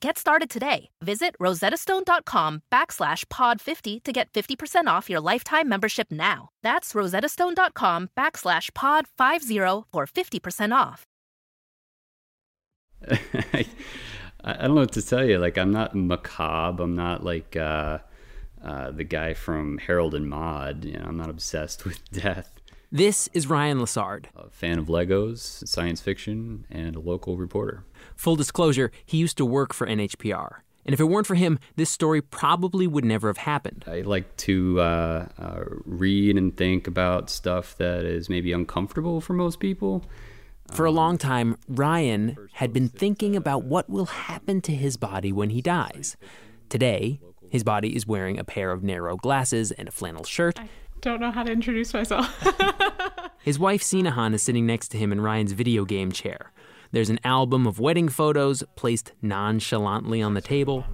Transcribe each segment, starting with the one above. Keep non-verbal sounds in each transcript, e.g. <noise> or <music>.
Get started today. Visit rosettastone.com backslash pod50 to get 50% off your lifetime membership now. That's rosettastone.com backslash pod50 for 50% off. <laughs> I, don't know what to tell you. Like, I'm not macabre. I'm not like uh, uh, the guy from Harold and Maude. You know, I'm not obsessed <laughs> with death. This is Ryan Lessard. A fan of Legos, science fiction, and a local reporter. Full disclosure, he used to work for NHPR. And if it weren't for him, this story probably would never have happened. I like to uh, uh, read and think about stuff that is maybe uncomfortable for most people. For a long time, Ryan had been thinking about what will happen to his body when he dies. Today, his body is wearing a pair of narrow glasses and a flannel shirt. Don't know how to introduce myself. <laughs> his wife, Sinehan, is sitting next to him in Ryan's video game chair. There's an album of wedding photos placed nonchalantly on the table.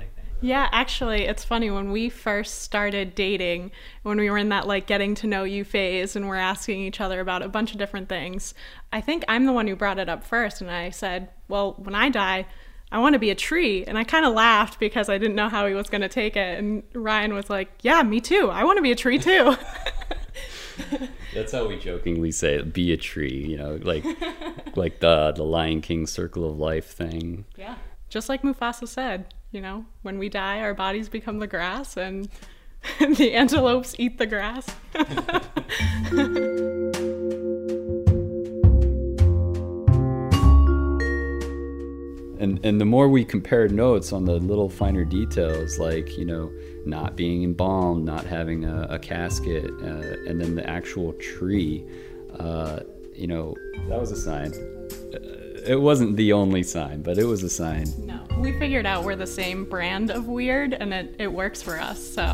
Yeah, actually, it's funny. When we first started dating, when we were in that like getting to know you phase and we're asking each other about a bunch of different things, I think I'm the one who brought it up first. And I said, Well, when I die, I want to be a tree. And I kind of laughed because I didn't know how he was going to take it. And Ryan was like, Yeah, me too. I want to be a tree too. <laughs> That's how we jokingly say it, be a tree, you know, like <laughs> like the the Lion King circle of life thing. Yeah. Just like Mufasa said, you know, when we die our bodies become the grass and <laughs> the antelopes eat the grass. And and the more we compared notes on the little finer details like you know not being embalmed not having a, a casket uh, and then the actual tree uh, you know that was a sign. Uh, it wasn't the only sign but it was a sign. No we figured out we're the same brand of weird and it, it works for us so.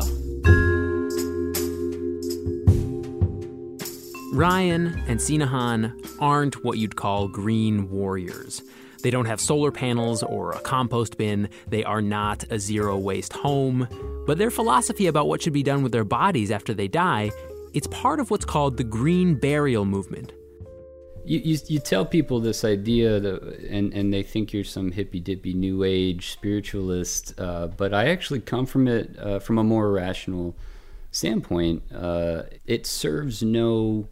Ryan and Sinehan aren't what you'd call green warriors. They don't have solar panels or a compost bin. They are not a zero waste home. But their philosophy about what should be done with their bodies after they die, it's part of what's called the green burial movement. You, you, you tell people this idea that, and, and they think you're some hippy dippy new age spiritualist, uh, but I actually come from it uh, from a more rational standpoint. Uh, it serves no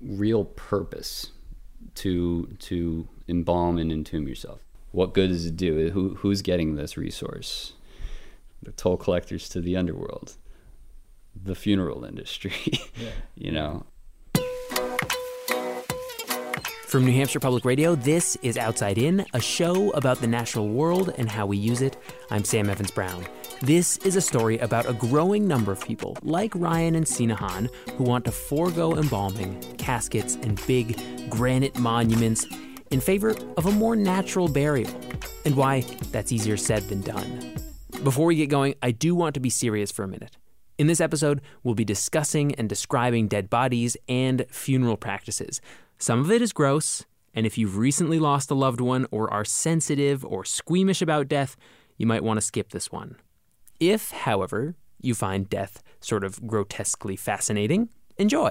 real purpose to to embalm and entomb yourself. What good does it do? Who who's getting this resource? The toll collectors to the underworld, the funeral industry. <laughs> Yeah. you know. From New Hampshire Public Radio, this is Outside In, a show about the natural world and how we use it. I'm Sam Evans Brown. This is a story about a growing number of people, like Ryan and Sinehan, who want to forego embalming, caskets, and big granite monuments in favor of a more natural burial, and why that's easier said than done. Before we get going, I do want to be serious for a minute. In this episode, we'll be discussing and describing dead bodies and funeral practices. Some of it is gross, and if you've recently lost a loved one or are sensitive or squeamish about death, you might want to skip this one. If, however, you find death sort of grotesquely fascinating, enjoy.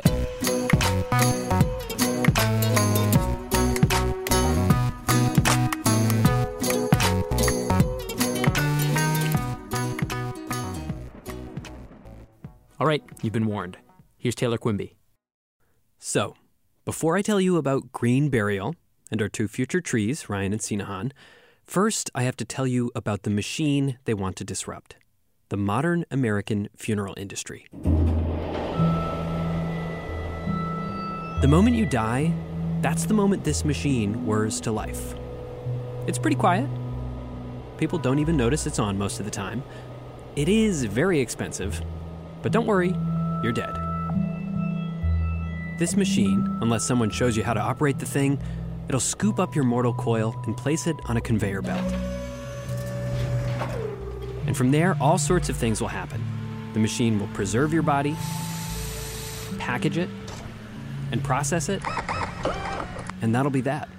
All right, you've been warned. Here's Taylor Quimby. So, before I tell you about green burial and our two future trees, Ryan and Sinehan, first I have to tell you about the machine they want to disrupt the modern American funeral industry. The moment you die, that's the moment this machine whirs to life. It's pretty quiet. People don't even notice it's on most of the time. It is very expensive, but don't worry, you're dead. This machine, unless someone shows you how to operate the thing, it'll scoop up your mortal coil and place it on a conveyor belt. And from there, all sorts of things will happen. The machine will preserve your body, package it, and process it, and that'll be that.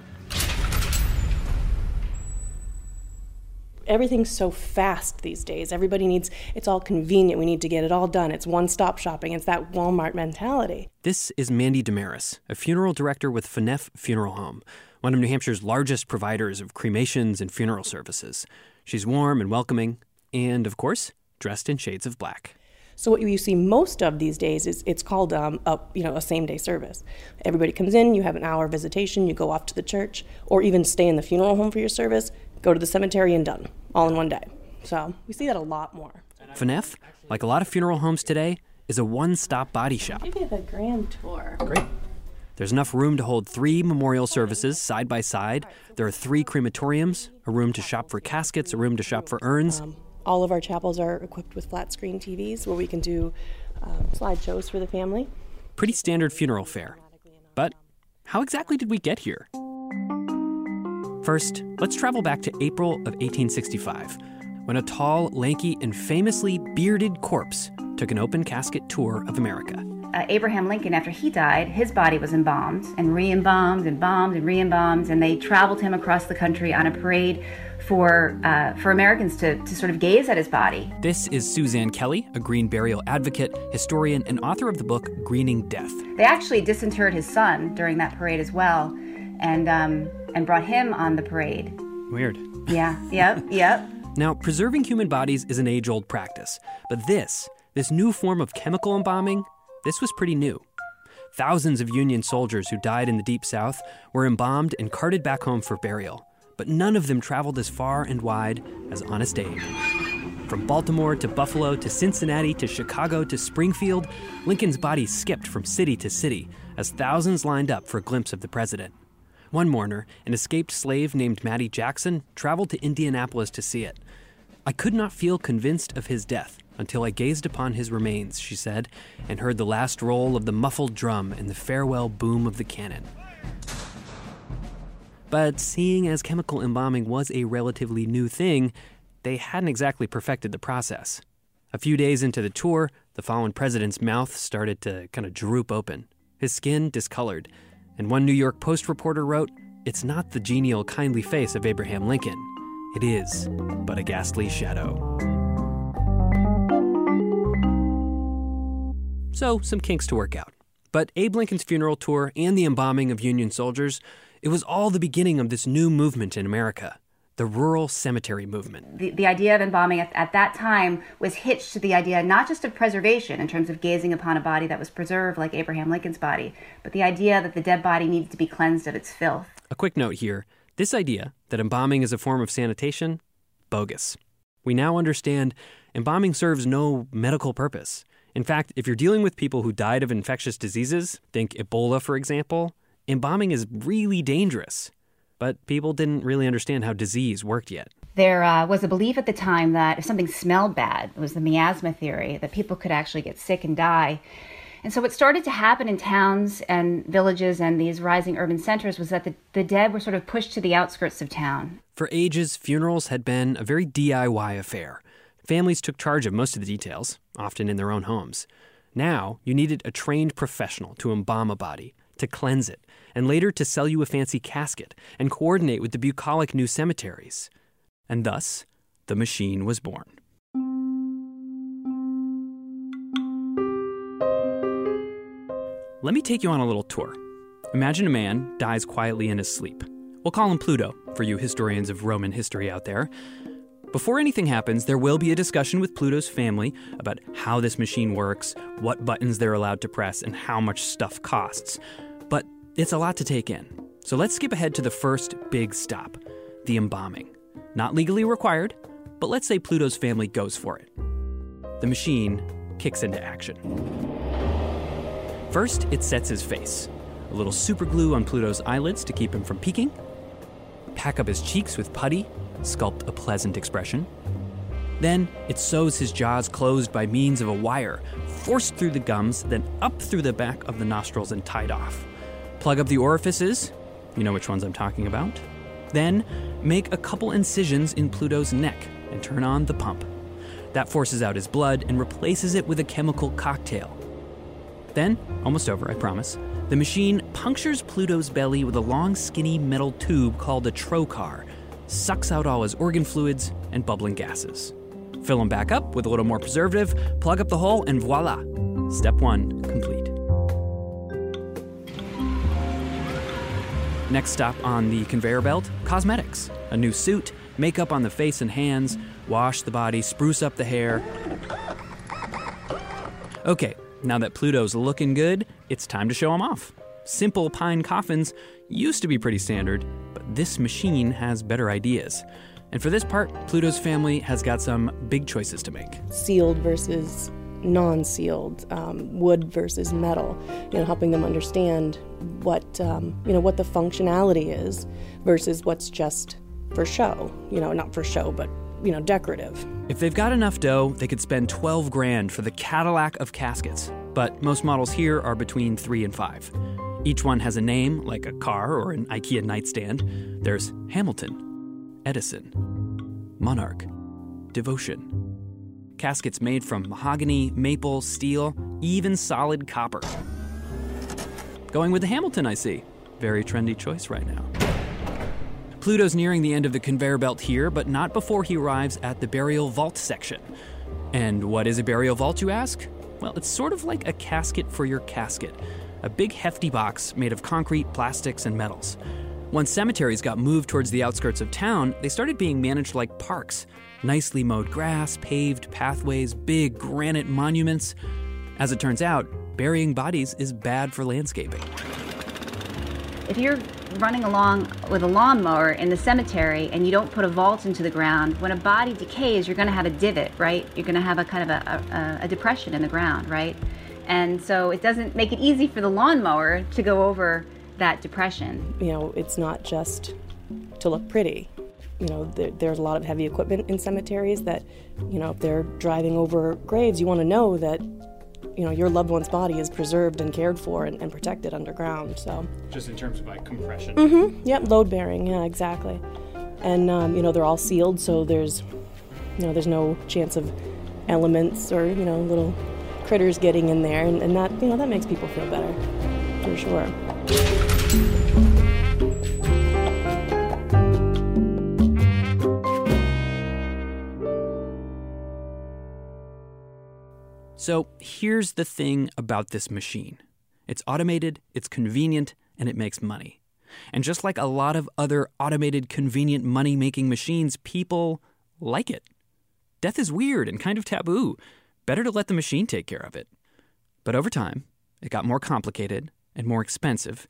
Everything's so fast these days. Everybody needs, it's all convenient. We need to get it all done. It's one stop shopping. It's that Walmart mentality. This is Mandy Damaris, a funeral director with Phaneuf Funeral Home, one of New Hampshire's largest providers of cremations and funeral services. She's warm and welcoming, and of course, dressed in shades of black. So what you see most of these days is it's called um, a you know a same day service. Everybody comes in, you have an hour visitation, you go off to the church, or even stay in the funeral home for your service, go to the cemetery, and done all in one day. So we see that a lot more. Phaneuf, like a lot of funeral homes today, is a one stop body shop. Maybe the grand tour. Great. There's enough room to hold three memorial services side by side. There are three crematoriums, a room to shop for caskets, a room to shop for urns. Um, all of our chapels are equipped with flat screen TVs where we can do um, slideshows for the family. Pretty standard funeral fare. But how exactly did we get here? First, let's travel back to April of 1865, when a tall, lanky, and famously bearded corpse took an open casket tour of America. Uh, Abraham Lincoln, after he died, his body was embalmed and re embalmed and bombed and re embalmed, and they traveled him across the country on a parade for, uh, for Americans to, to sort of gaze at his body. This is Suzanne Kelly, a green burial advocate, historian, and author of the book Greening Death. They actually disinterred his son during that parade as well, and, um, and brought him on the parade. Weird. Yeah, yep, <laughs> yep. Now, preserving human bodies is an age old practice, but this, this new form of chemical embalming, this was pretty new. Thousands of Union soldiers who died in the Deep South were embalmed and carted back home for burial, but none of them traveled as far and wide as Honest Abe. From Baltimore to Buffalo to Cincinnati to Chicago to Springfield, Lincoln's body skipped from city to city as thousands lined up for a glimpse of the president. One mourner, an escaped slave named Mattie Jackson, traveled to Indianapolis to see it. I could not feel convinced of his death until I gazed upon his remains, she said, and heard the last roll of the muffled drum and the farewell boom of the cannon. But seeing as chemical embalming was a relatively new thing, they hadn't exactly perfected the process. A few days into the tour, the fallen president's mouth started to kind of droop open, his skin discolored, and one New York Post reporter wrote, It's not the genial, kindly face of Abraham Lincoln. It is but a ghastly shadow. So, some kinks to work out. But Abe Lincoln's funeral tour and the embalming of Union soldiers, it was all the beginning of this new movement in America the rural cemetery movement. The, the idea of embalming at, at that time was hitched to the idea not just of preservation in terms of gazing upon a body that was preserved like Abraham Lincoln's body, but the idea that the dead body needed to be cleansed of its filth. A quick note here this idea that embalming is a form of sanitation, bogus. We now understand embalming serves no medical purpose. In fact, if you're dealing with people who died of infectious diseases, think Ebola for example, embalming is really dangerous. But people didn't really understand how disease worked yet. there uh, was a belief at the time that if something smelled bad, it was the miasma theory, that people could actually get sick and die. And so, what started to happen in towns and villages and these rising urban centers was that the, the dead were sort of pushed to the outskirts of town. For ages, funerals had been a very DIY affair. Families took charge of most of the details, often in their own homes. Now, you needed a trained professional to embalm a body, to cleanse it, and later to sell you a fancy casket and coordinate with the bucolic new cemeteries. And thus, the machine was born. Let me take you on a little tour. Imagine a man dies quietly in his sleep. We'll call him Pluto, for you historians of Roman history out there. Before anything happens, there will be a discussion with Pluto's family about how this machine works, what buttons they're allowed to press, and how much stuff costs. It's a lot to take in. So let's skip ahead to the first big stop the embalming. Not legally required, but let's say Pluto's family goes for it. The machine kicks into action. First, it sets his face. A little super glue on Pluto's eyelids to keep him from peeking. Pack up his cheeks with putty, sculpt a pleasant expression. Then it sews his jaws closed by means of a wire, forced through the gums, then up through the back of the nostrils and tied off. Plug up the orifices, you know which ones I'm talking about. Then make a couple incisions in Pluto's neck and turn on the pump. That forces out his blood and replaces it with a chemical cocktail. Then, almost over, I promise, the machine punctures Pluto's belly with a long, skinny metal tube called a trocar, sucks out all his organ fluids and bubbling gases. Fill them back up with a little more preservative, plug up the hole, and voila! Step one complete. Next stop on the conveyor belt cosmetics. A new suit, makeup on the face and hands, wash the body, spruce up the hair. Okay, now that Pluto's looking good, it's time to show him off. Simple pine coffins used to be pretty standard, but this machine has better ideas. And for this part, Pluto's family has got some big choices to make. Sealed versus non-sealed, um, wood versus metal. You know, helping them understand what um, you know what the functionality is versus what's just for show. You know, not for show, but you know, decorative. If they've got enough dough, they could spend 12 grand for the Cadillac of caskets. But most models here are between 3 and 5. Each one has a name, like a car or an IKEA nightstand. There's Hamilton, Edison, Monarch, Devotion. Caskets made from mahogany, maple, steel, even solid copper. Going with the Hamilton, I see. Very trendy choice right now. Pluto's nearing the end of the conveyor belt here, but not before he arrives at the burial vault section. And what is a burial vault, you ask? Well, it's sort of like a casket for your casket a big hefty box made of concrete, plastics, and metals. Once cemeteries got moved towards the outskirts of town, they started being managed like parks nicely mowed grass, paved pathways, big granite monuments. As it turns out, burying bodies is bad for landscaping. If you're running along with a lawnmower in the cemetery and you don't put a vault into the ground, when a body decays, you're going to have a divot, right? You're going to have a kind of a, a, a, depression in the ground, right? And so it doesn't make it easy for the lawnmower to go over that depression. You know, it's not just to look pretty. You know, there, there's a lot of heavy equipment in cemeteries that, you know, if they're driving over graves, you want to know that you know your loved one's body is preserved and cared for and, and protected underground. So just in terms of like compression. Mm-hmm. Yep, load bearing. Yeah, exactly. And um, you know they're all sealed, so there's you know there's no chance of elements or you know little critters getting in there, and, and that you know that makes people feel better for sure. So here's the thing about this machine it's automated, it's convenient, and it makes money. And just like a lot of other automated, convenient money making machines, people like it. Death is weird and kind of taboo. Better to let the machine take care of it. But over time, it got more complicated and more expensive,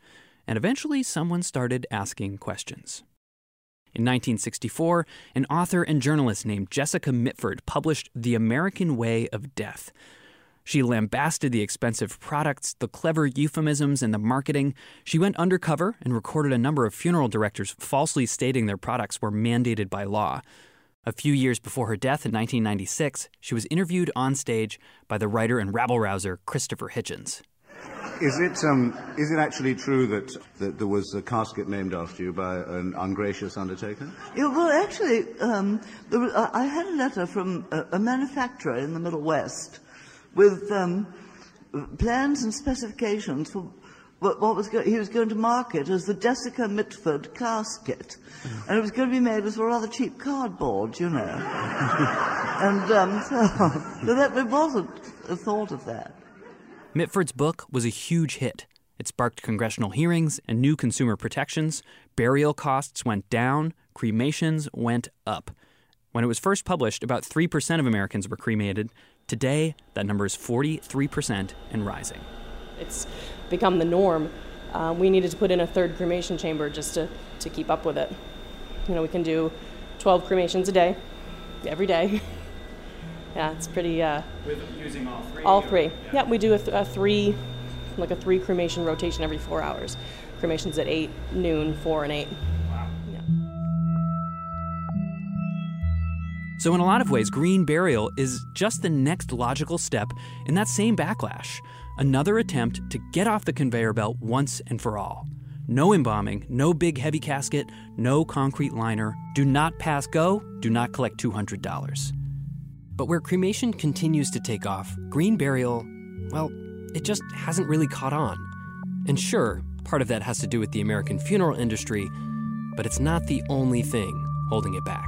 and eventually someone started asking questions. In 1964, an author and journalist named Jessica Mitford published The American Way of Death, she lambasted the expensive products, the clever euphemisms, and the marketing. She went undercover and recorded a number of funeral directors falsely stating their products were mandated by law. A few years before her death in 1996, she was interviewed on stage by the writer and rabble rouser Christopher Hitchens. Is it, um, is it actually true that, that there was a casket named after you by an ungracious undertaker? Yeah, well, actually, um, was, uh, I had a letter from a, a, manufacturer in the Middle West with um, plans and specifications for what, what was go- he was going to market as the Jessica Mitford casket. And it was going to be made with rather cheap cardboard, you know. <laughs> and um, <laughs> so, so that, there wasn't a thought of that. Mitford's book was a huge hit. It sparked congressional hearings and new consumer protections. Burial costs went down, cremations went up. When it was first published, about 3% of Americans were cremated. Today, that number is 43% and rising. It's become the norm. Uh, we needed to put in a third cremation chamber just to, to keep up with it. You know, we can do 12 cremations a day, every day. <laughs> yeah, it's pretty. Uh, with using all three? All three. Or, yeah. yeah. we do a, th- a three, like a three cremation rotation every four hours. Cremations at 8, noon, 4, and 8. So, in a lot of ways, green burial is just the next logical step in that same backlash. Another attempt to get off the conveyor belt once and for all. No embalming, no big heavy casket, no concrete liner. Do not pass go, do not collect $200. But where cremation continues to take off, green burial, well, it just hasn't really caught on. And sure, part of that has to do with the American funeral industry, but it's not the only thing holding it back.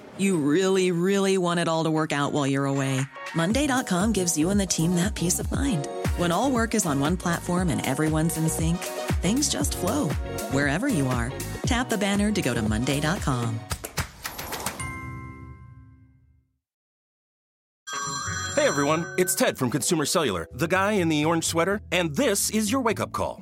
You really, really want it all to work out while you're away. Monday.com gives you and the team that peace of mind. When all work is on one platform and everyone's in sync, things just flow wherever you are. Tap the banner to go to Monday.com. Hey everyone, it's Ted from Consumer Cellular, the guy in the orange sweater, and this is your wake up call.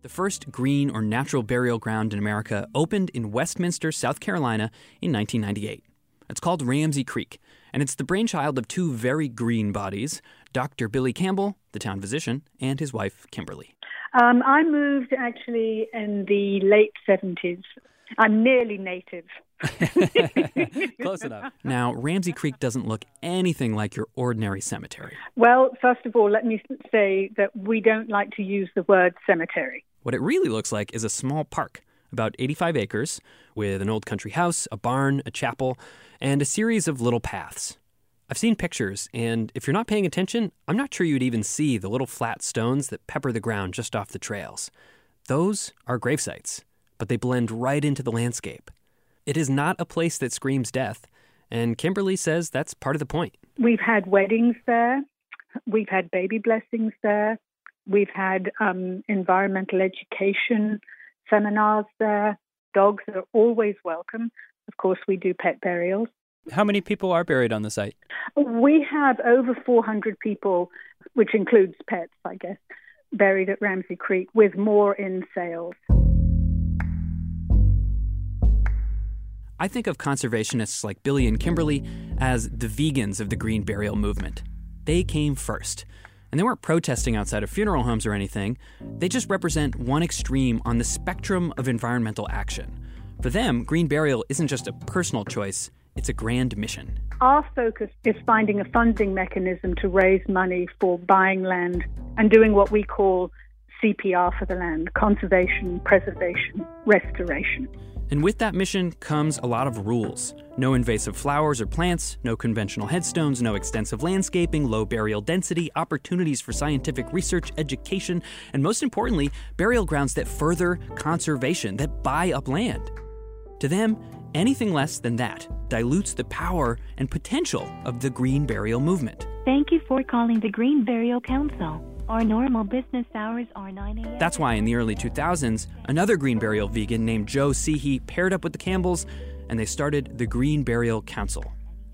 The first green or natural burial ground in America opened in Westminster, South Carolina in 1998. It's called Ramsey Creek, and it's the brainchild of two very green bodies Dr. Billy Campbell, the town physician, and his wife, Kimberly. Um, I moved actually in the late 70s. I'm nearly native. <laughs> Close enough. Now, Ramsey Creek doesn't look anything like your ordinary cemetery. Well, first of all, let me say that we don't like to use the word cemetery. What it really looks like is a small park, about 85 acres, with an old country house, a barn, a chapel, and a series of little paths. I've seen pictures, and if you're not paying attention, I'm not sure you'd even see the little flat stones that pepper the ground just off the trails. Those are grave sites, but they blend right into the landscape. It is not a place that screams death, and Kimberly says that's part of the point. We've had weddings there, we've had baby blessings there, we've had um, environmental education seminars there. Dogs are always welcome. Of course, we do pet burials. How many people are buried on the site? We have over 400 people, which includes pets, I guess, buried at Ramsey Creek, with more in sales. I think of conservationists like Billy and Kimberly as the vegans of the green burial movement. They came first. And they weren't protesting outside of funeral homes or anything. They just represent one extreme on the spectrum of environmental action. For them, green burial isn't just a personal choice, it's a grand mission. Our focus is finding a funding mechanism to raise money for buying land and doing what we call CPR for the land conservation, preservation, restoration. And with that mission comes a lot of rules no invasive flowers or plants, no conventional headstones, no extensive landscaping, low burial density, opportunities for scientific research, education, and most importantly, burial grounds that further conservation, that buy up land. To them, anything less than that dilutes the power and potential of the green burial movement. Thank you for calling the Green Burial Council. Our normal business hours are 9 a.m. That's why in the early 2000s, another green burial vegan named Joe Sehee paired up with the Campbells and they started the Green Burial Council.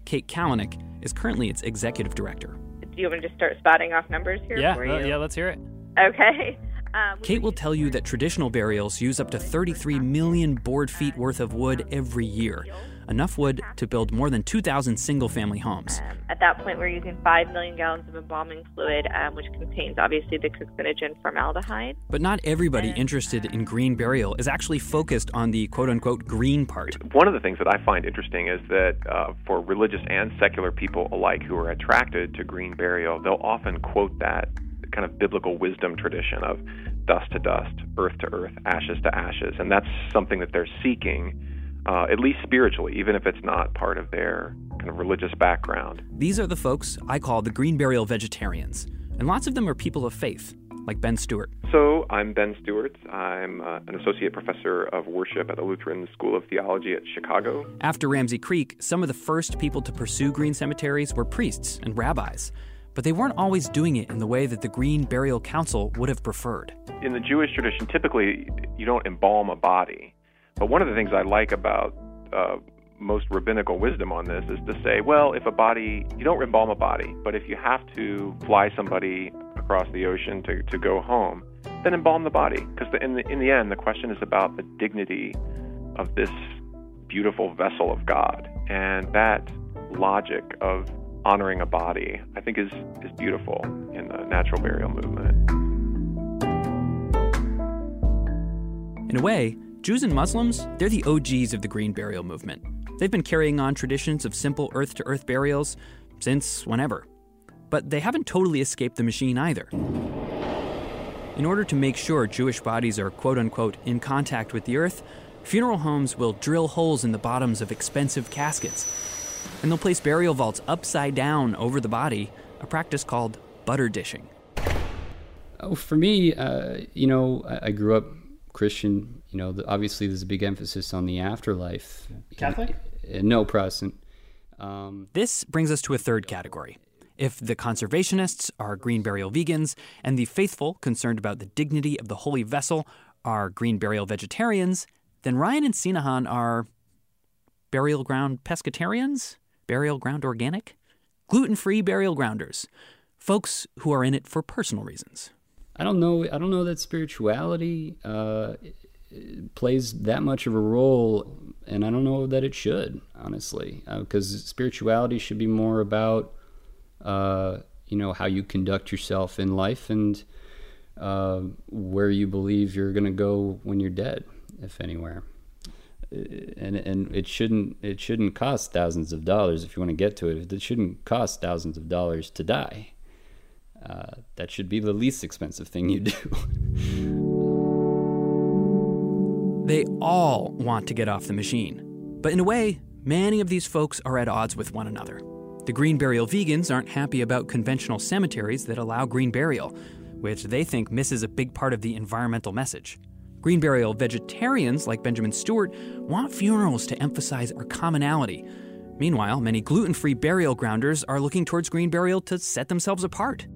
Kate Kalanick is currently its executive director. Do you want me to just start spouting off numbers here Yeah, for uh, yeah, let's hear it. Okay. <laughs> Um, Kate will tell you that traditional burials use up to 33 million board feet worth of wood every year, enough wood to build more than 2,000 single family homes. at that point, we're using 5 million gallons of embalming fluid, um, which contains obviously the carcinogen formaldehyde. But not everybody interested in green burial is actually focused on the quote unquote green part. One of the things that I find interesting is that uh, for religious and secular people alike who are attracted to green burial, they'll often quote that kind of biblical wisdom tradition of dust to dust, earth to earth, ashes to ashes. And that's something that they're seeking, uh, at least spiritually, even if it's not part of their kind of religious background. These are the folks I call the green burial vegetarians, and lots of them are people of faith, like Ben Stewart. So, I'm Ben Stewart. I'm uh, an associate professor of worship at the Lutheran School of Theology at Chicago. After Ramsey Creek, some of the first people to pursue green cemeteries were priests and rabbis, but they weren't always doing it in the way that the Green Burial Council would have preferred. In the Jewish tradition, typically you don't embalm a body. But one of the things I like about uh, most rabbinical wisdom on this is to say, well, if a body, you don't embalm a body, but if you have to fly somebody across the ocean to, to go home, then embalm the body. Because in the, in the end, the question is about the dignity of this beautiful vessel of God. And that logic of honoring a body, I think, is, is beautiful in the natural burial movement. In a way, Jews and Muslims, they're the OGs of the green burial movement. They've been carrying on traditions of simple earth to earth burials since whenever. But they haven't totally escaped the machine either. In order to make sure Jewish bodies are quote unquote in contact with the earth, funeral homes will drill holes in the bottoms of expensive caskets. And they'll place burial vaults upside down over the body, a practice called butter dishing. Oh, for me, uh, you know, I, I grew up Christian. You know, the, obviously there's a big emphasis on the afterlife. Catholic? Uh, no, Protestant. Um, This brings us to a third category. If the conservationists are green burial vegans and the faithful, concerned about the dignity of the holy vessel, are green burial vegetarians, then Ryan and Sinehan are burial ground pescatarians, burial ground organic, gluten free burial grounders, folks who are in it for personal reasons. I don't know. I don't know that spirituality uh, plays that much of a role, and I don't know that it should, honestly, because spirituality should be more about, uh, you know, how you conduct yourself in life and uh, where you believe you're going to go when you're dead, if anywhere. And and it shouldn't it shouldn't cost thousands of dollars if you want to get to it. It shouldn't cost thousands of dollars to die. Uh, that should be the least expensive thing you do. <laughs> They all want to get off the machine. But in a way, many of these folks are at odds with one another. The green burial vegans aren't happy about conventional cemeteries that allow green burial, which they think misses a big part of the environmental message. Green burial vegetarians, like Benjamin Stewart, want funerals to emphasize our commonality. Meanwhile, many gluten free burial grounders are looking towards green burial to set themselves apart.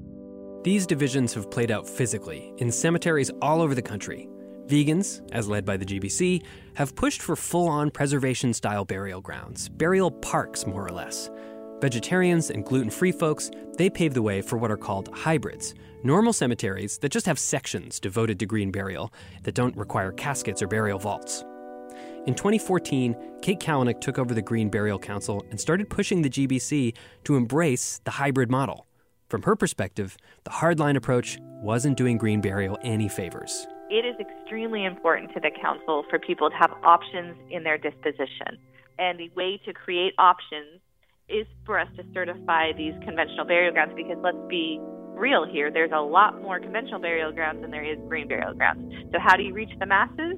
These divisions have played out physically in cemeteries all over the country. Vegans, as led by the GBC, have pushed for full on preservation style burial grounds, burial parks, more or less. Vegetarians and gluten free folks, they pave the way for what are called hybrids normal cemeteries that just have sections devoted to green burial that don't require caskets or burial vaults. In 2014, Kate Kalanick took over the Green Burial Council and started pushing the GBC to embrace the hybrid model. From her perspective, the hardline approach wasn't doing green burial any favors. it is extremely important to the council for people to have options in their disposition. And the way to create options is for us to certify these conventional burial grounds because let's be real here, there's a lot more conventional burial grounds than there is green burial grounds. So, how do you reach the masses?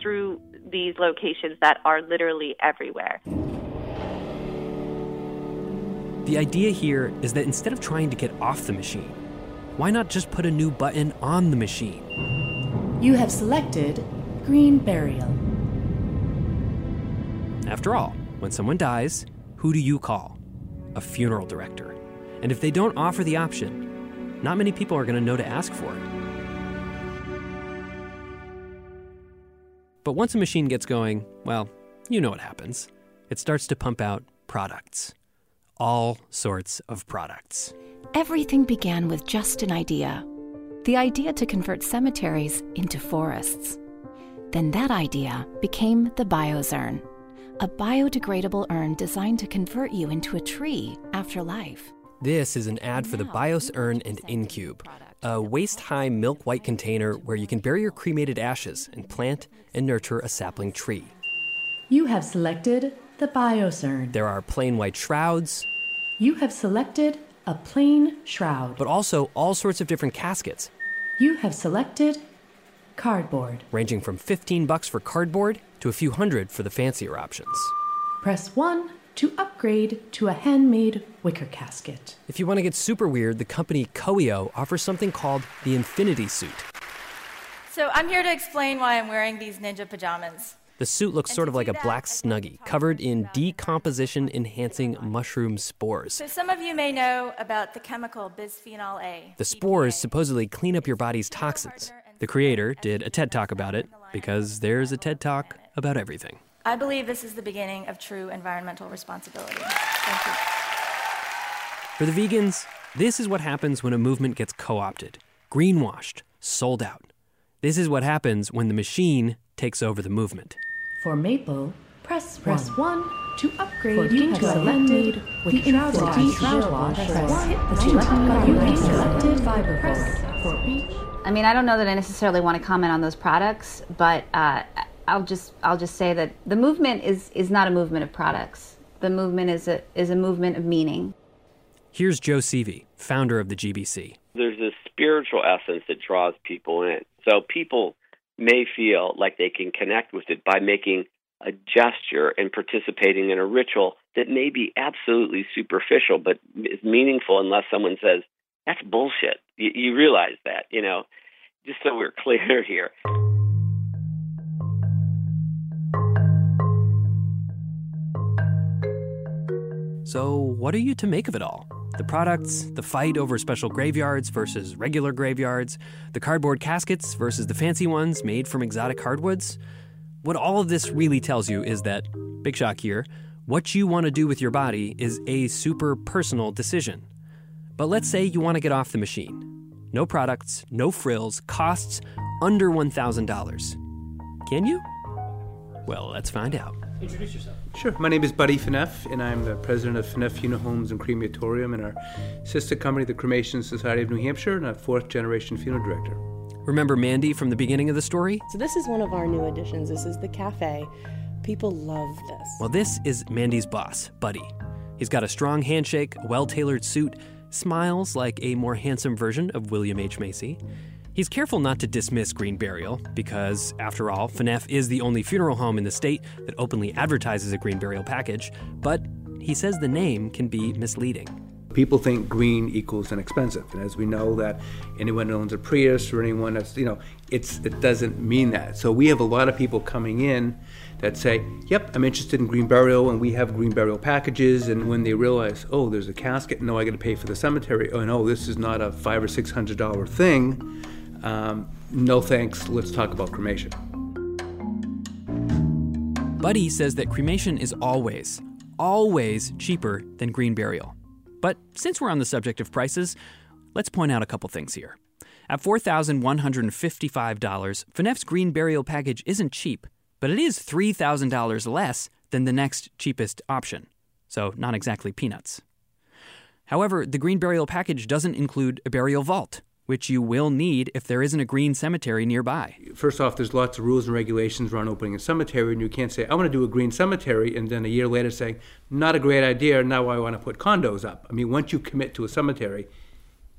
Through these locations that are literally everywhere. The idea here is that instead of trying to get off the machine, why not just put a new button on the machine? You have selected Green Burial. After all, when someone dies, who do you call? A funeral director. And if they don't offer the option, not many people are going to know to ask for it. But once a machine gets going, well, you know what happens. It starts to pump out products. All sorts of products. Everything began with just an idea the idea to convert cemeteries into forests. Then that idea became the Bios Urn, a biodegradable urn designed to convert you into a tree after life. This is an ad for the BIOS Urn and Incube, a waist high milk white container where you can bury your cremated ashes and plant and nurture a sapling tree. You have selected the Bios Urn. There are plain white shrouds. You have selected a plain shroud. But also all sorts of different caskets. You have selected cardboard. Ranging from 15 bucks for cardboard to a few hundred for the fancier options. Press 1 to upgrade to a handmade wicker casket. If you want to get super weird, the company Coeio offers something called the Infinity Suit. So I'm here to explain why I'm wearing these ninja pajamas. The suit looks sort of like a black snuggie, covered in decomposition enhancing mushroom spores. So some of you may know about the chemical bisphenol A. The spores supposedly clean up your body's toxins. The creator did a TED talk about it because there's a TED talk about everything. I believe this is the beginning of true environmental responsibility. Thank you. For the vegans, this is what happens when a movement gets co opted, greenwashed, sold out. This is what happens when the machine takes over the movement. For maple, press press one, to upgrade you to a handmade with shroud wash. Press one to you have selected fiber press for beach. I mean, I don't know that I necessarily want to comment on those products, but uh, I'll just I'll just say that the movement is is not a movement of products. The movement is a is a movement of meaning. Here's Joe Sehee, founder of the GBC. There's this spiritual essence that draws people in. So people may feel like they can connect with it by making a gesture and participating in a ritual that may be absolutely superficial but is meaningful unless someone says that's bullshit. You, you realize that, you know, just so we're <laughs> clear here. So, what are you to make of it all? The products, the fight over special graveyards versus regular graveyards, the cardboard caskets versus the fancy ones made from exotic hardwoods. What all of this really tells you is that, big shock here, what you want to do with your body is a super personal decision. But let's say you want to get off the machine. No products, no frills, costs under $1,000. Can you? Well, let's find out. Introduce yourself. Sure. My name is Buddy Phaneuf, and I'm the president of Phaneuf Funeral Homes and Crematorium, and our sister company, the Cremation Society of New Hampshire, and a fourth generation funeral director. Remember Mandy from the beginning of the story? So, this is one of our new additions. This is the cafe. People love this. Well, this is Mandy's boss, Buddy. He's got a strong handshake, a well tailored suit, smiles like a more handsome version of William H. Macy. He's careful not to dismiss Green Burial because, after all, Phaneuf is the only funeral home in the state that openly advertises a Green Burial package, but he says the name can be misleading. People think green equals inexpensive, and as we know that anyone who owns a Prius or anyone that's you know, it's it doesn't mean that. So we have a lot of people coming in that say, "Yep, I'm interested in green burial, and we have green burial packages." And when they realize, "Oh, there's a casket, no, I got to pay for the cemetery. Oh no, this is not a five or six hundred dollar thing." Um, no thanks, let's talk about cremation. Buddy says that cremation is always, always cheaper than green burial. But since we're on the subject of prices, let's point out a couple things here. At $4,155, Phaneuf's green burial package isn't cheap, but it is $3,000 less than the next cheapest option. So, not exactly peanuts. However, the green burial package doesn't include a burial vault, which you will need if there isn't a green cemetery nearby. First off, there's lots of rules and regulations around opening a cemetery, and you can't say, I want to do a green cemetery, and then a year later say, not a great idea, now I want to put condos up. I mean, once you commit to a cemetery,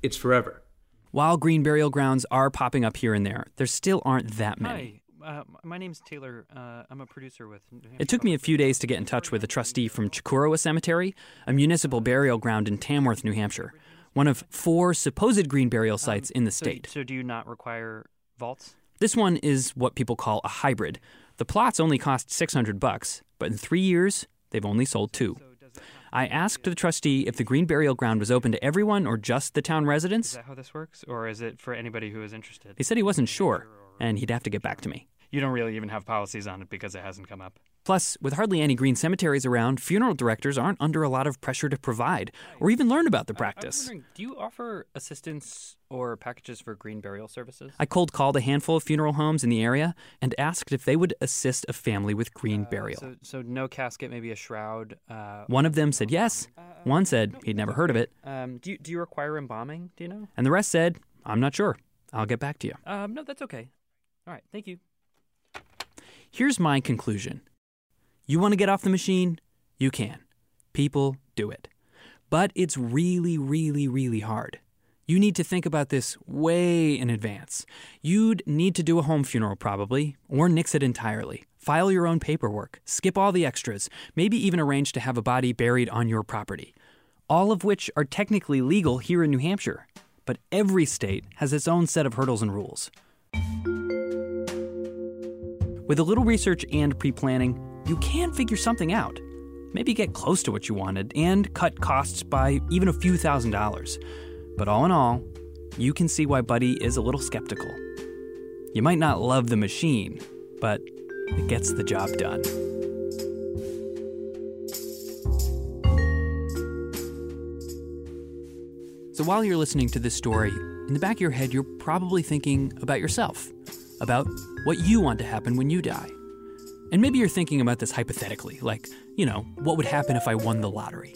it's forever. While green burial grounds are popping up here and there, there still aren't that many. Hi, uh, my name's Taylor. Uh, I'm a producer with. It took me a few days to get in touch with a trustee from Chocorua Cemetery, a municipal burial ground in Tamworth, New Hampshire, one of four supposed green burial um, sites in the so, state. So, do you not require vaults? This one is what people call a hybrid. The plots only cost 600 bucks, but in three years, they've only sold two. I asked the trustee if the green burial ground was open to everyone or just the town residents. Is that how this works, or is it for anybody who is interested? He said he wasn't sure, and he'd have to get back to me. You don't really even have policies on it because it hasn't come up. Plus, with hardly any green cemeteries around, funeral directors aren't under a lot of pressure to provide or even learn about the practice. I, do you offer assistance or packages for green burial services? I cold called a handful of funeral homes in the area and asked if they would assist a family with green burial. So, so no casket, maybe a shroud. Uh, One of them said yes. One said he'd never heard of it. Um, do you, do you require embalming? Do you know? And the rest said, I'm not sure. I'll get back to you. Um, no, that's okay. All right, thank you. Here's my conclusion you want to get off the machine? You can. People do it. But it's really, really, really hard. You need to think about this way in advance. You'd need to do a home funeral, probably, or nix it entirely. File your own paperwork, skip all the extras, maybe even arrange to have a body buried on your property. All of which are technically legal here in New Hampshire. But every state has its own set of hurdles and rules. With a little research and pre planning, you can figure something out. Maybe get close to what you wanted and cut costs by even a few thousand dollars. But all in all, you can see why Buddy is a little skeptical. You might not love the machine, but it gets the job done. So while you're listening to this story, in the back of your head, you're probably thinking about yourself, about what you want to happen when you die. And maybe you're thinking about this hypothetically, like, you know, what would happen if I won the lottery?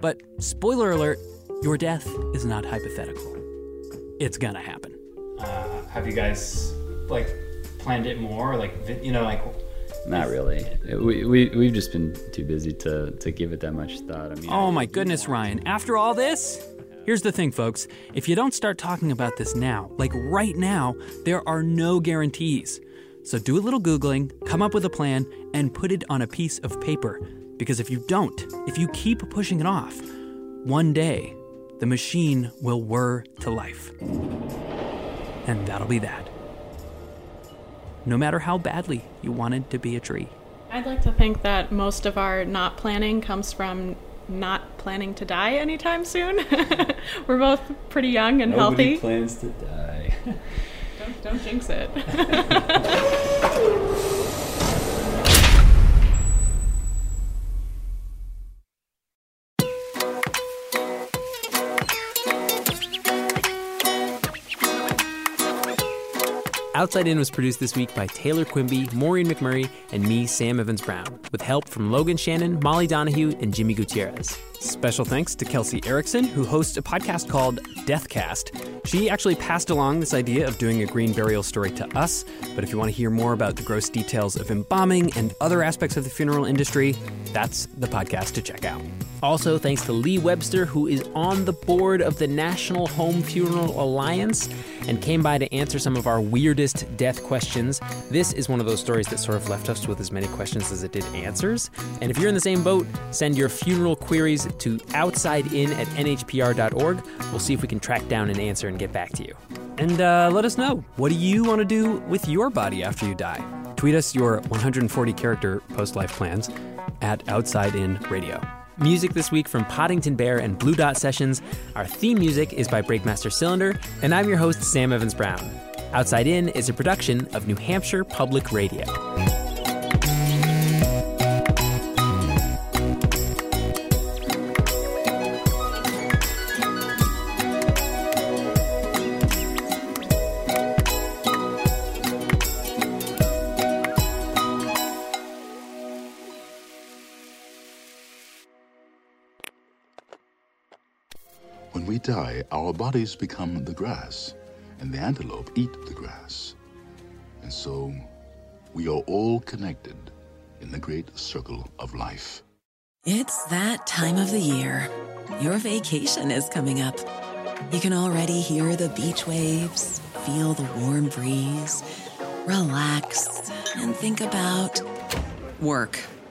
But spoiler alert, your death is not hypothetical. It's gonna happen. Uh, have you guys like planned it more? Like, you know, like not really. We, we, we've just been too busy to, to give it that much thought. I mean, oh my goodness, Ryan. After all this? Here's the thing, folks. If you don't start talking about this now, like right now, there are no guarantees. So do a little Googling, come up with a plan, and put it on a piece of paper. Because if you don't, if you keep pushing it off, one day the machine will whir to life. And that'll be that. No matter how badly you wanted to be a tree. I'd like to think that most of our not planning comes from not planning to die anytime soon. <laughs> We're both pretty young and Nobody healthy. plans to die. <laughs> don't, don't jinx it. Outside In was produced this week by Taylor Quimby, Maureen McMurray, and me, Sam Evans Brown, with help from Logan Shannon, Molly Donahue, and Jimmy Gutierrez. Special thanks to Kelsey Erickson, who hosts a podcast called Deathcast. She actually passed along this idea of doing a green burial story to us, but if you want to hear more about the gross details of embalming and other aspects of the funeral industry, that's the podcast to check out. Also, thanks to Lee Webster, who is on the board of the National Home Funeral Alliance and came by to answer some of our weirdest death questions. This is one of those stories that sort of left us with as many questions as it did answers. And if you're in the same boat, send your funeral queries to outsidein at nhpr.org. We'll see if we can track down an answer and get back to you. And uh, let us know what do you want to do with your body after you die? Tweet us your 140 character post life plans at Outside In Radio. Music this week from Poddington Bear and Blue Dot Sessions. Our theme music is by Breakmaster Cylinder, and I'm your host, Sam Evans Brown. Outside In is a production of New Hampshire Public Radio. Die, our bodies become the grass, and the antelope eat the grass. And so, we are all connected in the great circle of life. It's that time of the year. Your vacation is coming up. You can already hear the beach waves, feel the warm breeze, relax, and think about work.